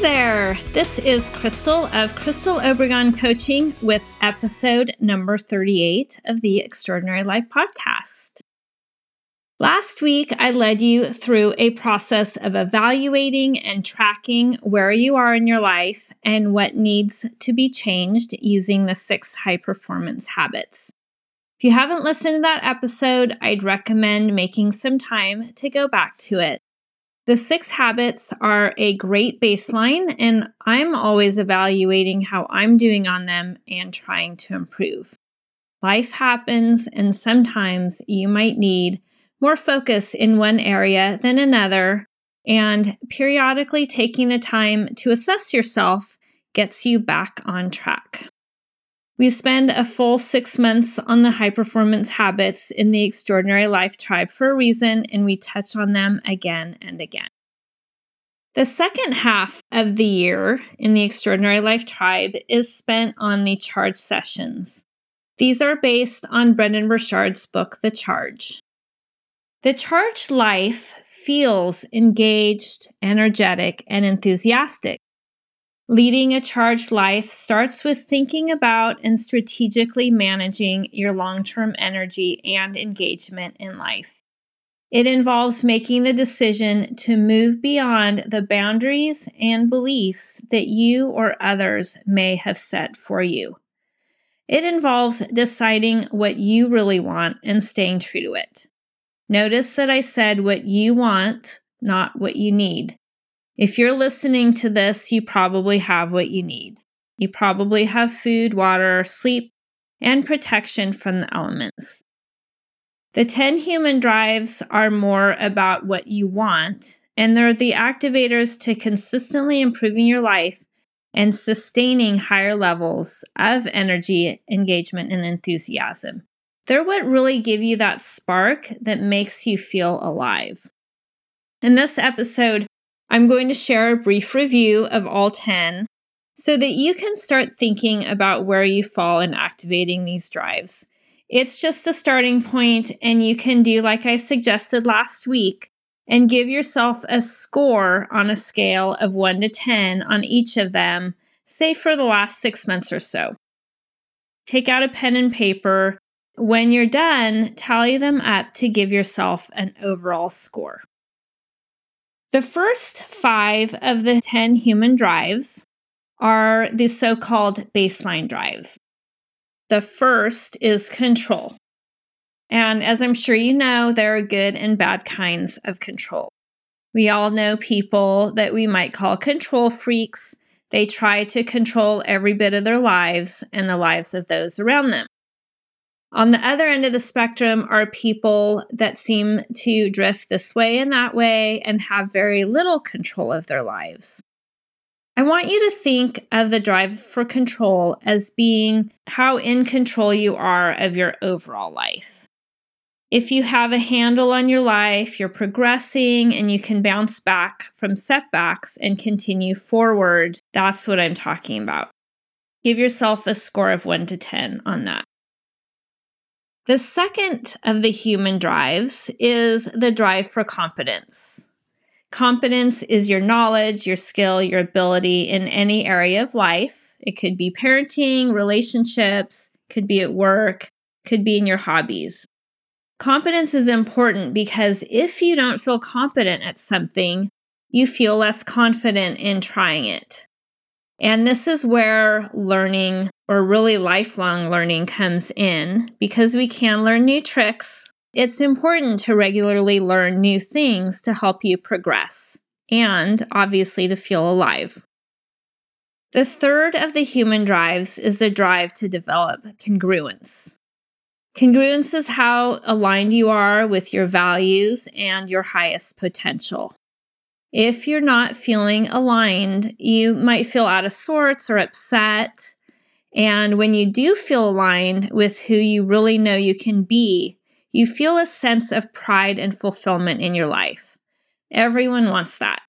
There. This is Crystal of Crystal Obregon Coaching with episode number 38 of the Extraordinary Life podcast. Last week, I led you through a process of evaluating and tracking where you are in your life and what needs to be changed using the six high performance habits. If you haven't listened to that episode, I'd recommend making some time to go back to it. The six habits are a great baseline, and I'm always evaluating how I'm doing on them and trying to improve. Life happens, and sometimes you might need more focus in one area than another, and periodically taking the time to assess yourself gets you back on track. We spend a full six months on the high performance habits in the Extraordinary Life Tribe for a reason, and we touch on them again and again. The second half of the year in the Extraordinary Life Tribe is spent on the charge sessions. These are based on Brendon Burchard's book, The Charge. The charge life feels engaged, energetic, and enthusiastic. Leading a charged life starts with thinking about and strategically managing your long term energy and engagement in life. It involves making the decision to move beyond the boundaries and beliefs that you or others may have set for you. It involves deciding what you really want and staying true to it. Notice that I said what you want, not what you need. If you're listening to this, you probably have what you need. You probably have food, water, sleep, and protection from the elements. The 10 human drives are more about what you want, and they're the activators to consistently improving your life and sustaining higher levels of energy, engagement, and enthusiasm. They're what really give you that spark that makes you feel alive. In this episode, I'm going to share a brief review of all 10 so that you can start thinking about where you fall in activating these drives. It's just a starting point, and you can do like I suggested last week and give yourself a score on a scale of 1 to 10 on each of them, say for the last six months or so. Take out a pen and paper when you're done, tally them up to give yourself an overall score. The first five of the 10 human drives are the so called baseline drives. The first is control. And as I'm sure you know, there are good and bad kinds of control. We all know people that we might call control freaks. They try to control every bit of their lives and the lives of those around them. On the other end of the spectrum are people that seem to drift this way and that way and have very little control of their lives. I want you to think of the drive for control as being how in control you are of your overall life. If you have a handle on your life, you're progressing and you can bounce back from setbacks and continue forward, that's what I'm talking about. Give yourself a score of 1 to 10 on that. The second of the human drives is the drive for competence. Competence is your knowledge, your skill, your ability in any area of life. It could be parenting, relationships, could be at work, could be in your hobbies. Competence is important because if you don't feel competent at something, you feel less confident in trying it. And this is where learning or really lifelong learning comes in because we can learn new tricks. It's important to regularly learn new things to help you progress and obviously to feel alive. The third of the human drives is the drive to develop congruence. Congruence is how aligned you are with your values and your highest potential. If you're not feeling aligned, you might feel out of sorts or upset. And when you do feel aligned with who you really know you can be, you feel a sense of pride and fulfillment in your life. Everyone wants that.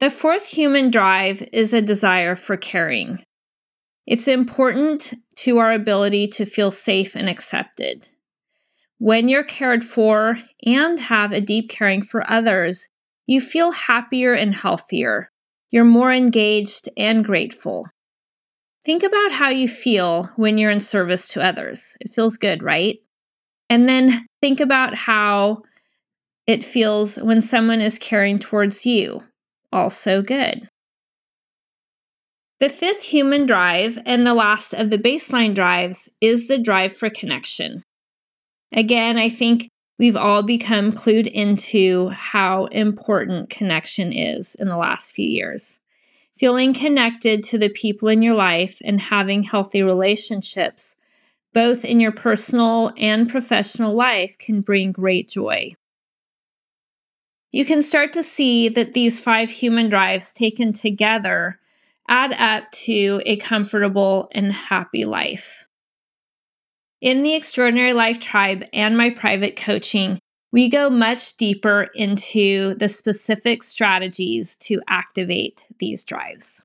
The fourth human drive is a desire for caring. It's important to our ability to feel safe and accepted. When you're cared for and have a deep caring for others, you feel happier and healthier. You're more engaged and grateful. Think about how you feel when you're in service to others. It feels good, right? And then think about how it feels when someone is caring towards you. Also good. The fifth human drive and the last of the baseline drives is the drive for connection. Again, I think we've all become clued into how important connection is in the last few years. Feeling connected to the people in your life and having healthy relationships, both in your personal and professional life, can bring great joy. You can start to see that these five human drives taken together add up to a comfortable and happy life. In the Extraordinary Life Tribe and my private coaching, we go much deeper into the specific strategies to activate these drives.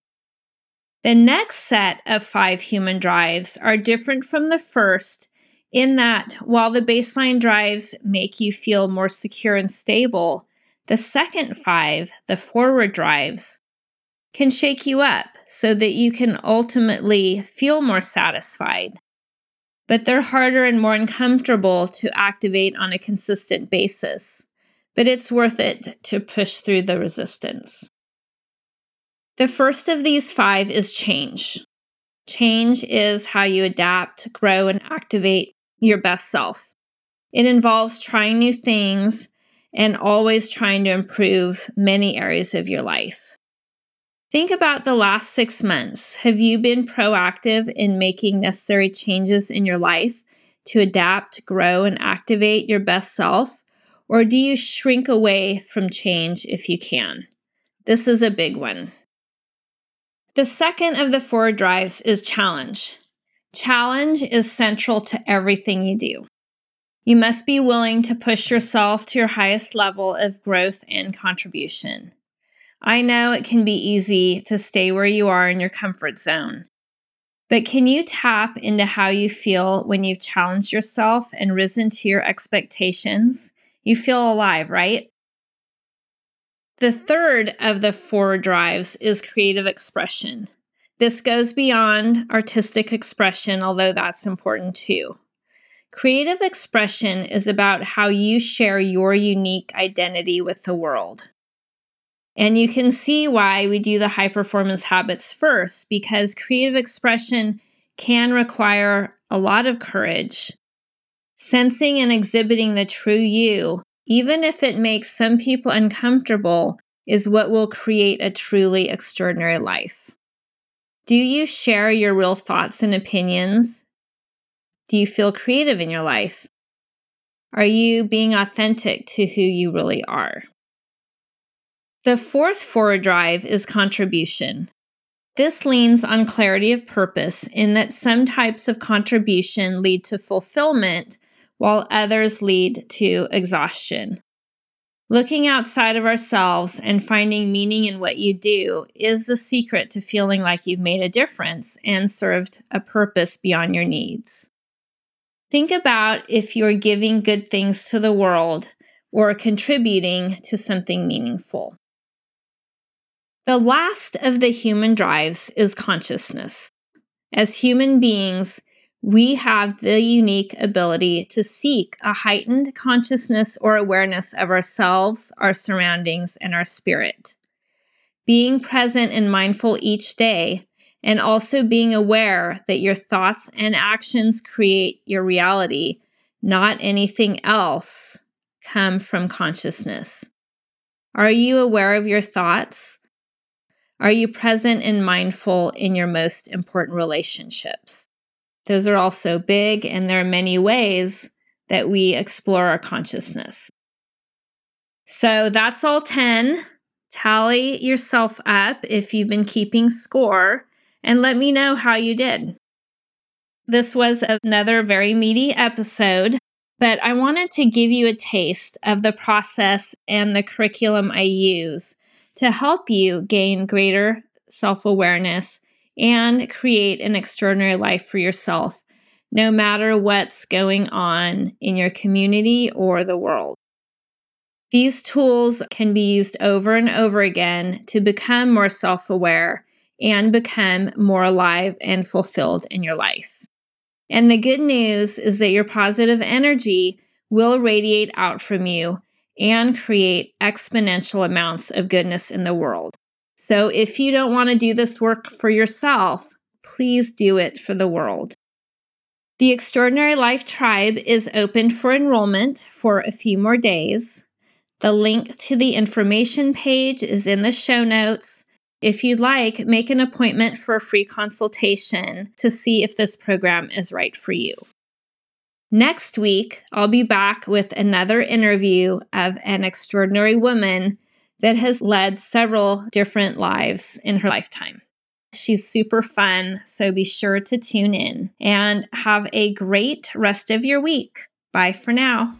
The next set of five human drives are different from the first in that while the baseline drives make you feel more secure and stable, the second five, the forward drives, can shake you up so that you can ultimately feel more satisfied but they're harder and more uncomfortable to activate on a consistent basis. But it's worth it to push through the resistance. The first of these five is change. Change is how you adapt, grow, and activate your best self. It involves trying new things and always trying to improve many areas of your life. Think about the last six months. Have you been proactive in making necessary changes in your life to adapt, grow, and activate your best self? Or do you shrink away from change if you can? This is a big one. The second of the four drives is challenge. Challenge is central to everything you do. You must be willing to push yourself to your highest level of growth and contribution. I know it can be easy to stay where you are in your comfort zone. But can you tap into how you feel when you've challenged yourself and risen to your expectations? You feel alive, right? The third of the four drives is creative expression. This goes beyond artistic expression, although that's important too. Creative expression is about how you share your unique identity with the world. And you can see why we do the high performance habits first, because creative expression can require a lot of courage. Sensing and exhibiting the true you, even if it makes some people uncomfortable, is what will create a truly extraordinary life. Do you share your real thoughts and opinions? Do you feel creative in your life? Are you being authentic to who you really are? The fourth forward drive is contribution. This leans on clarity of purpose in that some types of contribution lead to fulfillment while others lead to exhaustion. Looking outside of ourselves and finding meaning in what you do is the secret to feeling like you've made a difference and served a purpose beyond your needs. Think about if you're giving good things to the world or contributing to something meaningful. The last of the human drives is consciousness. As human beings, we have the unique ability to seek a heightened consciousness or awareness of ourselves, our surroundings, and our spirit. Being present and mindful each day, and also being aware that your thoughts and actions create your reality, not anything else, come from consciousness. Are you aware of your thoughts? Are you present and mindful in your most important relationships? Those are also big, and there are many ways that we explore our consciousness. So that's all 10. Tally yourself up if you've been keeping score and let me know how you did. This was another very meaty episode, but I wanted to give you a taste of the process and the curriculum I use to help you gain greater self awareness and create an extraordinary life for yourself, no matter what's going on in your community or the world. These tools can be used over and over again to become more self aware and become more alive and fulfilled in your life. And the good news is that your positive energy will radiate out from you and create exponential amounts of goodness in the world. So if you don't want to do this work for yourself, please do it for the world. The Extraordinary Life Tribe is open for enrollment for a few more days. The link to the information page is in the show notes. If you'd like, make an appointment for a free consultation to see if this program is right for you. Next week, I'll be back with another interview of an extraordinary woman that has led several different lives in her lifetime. She's super fun, so be sure to tune in and have a great rest of your week. Bye for now.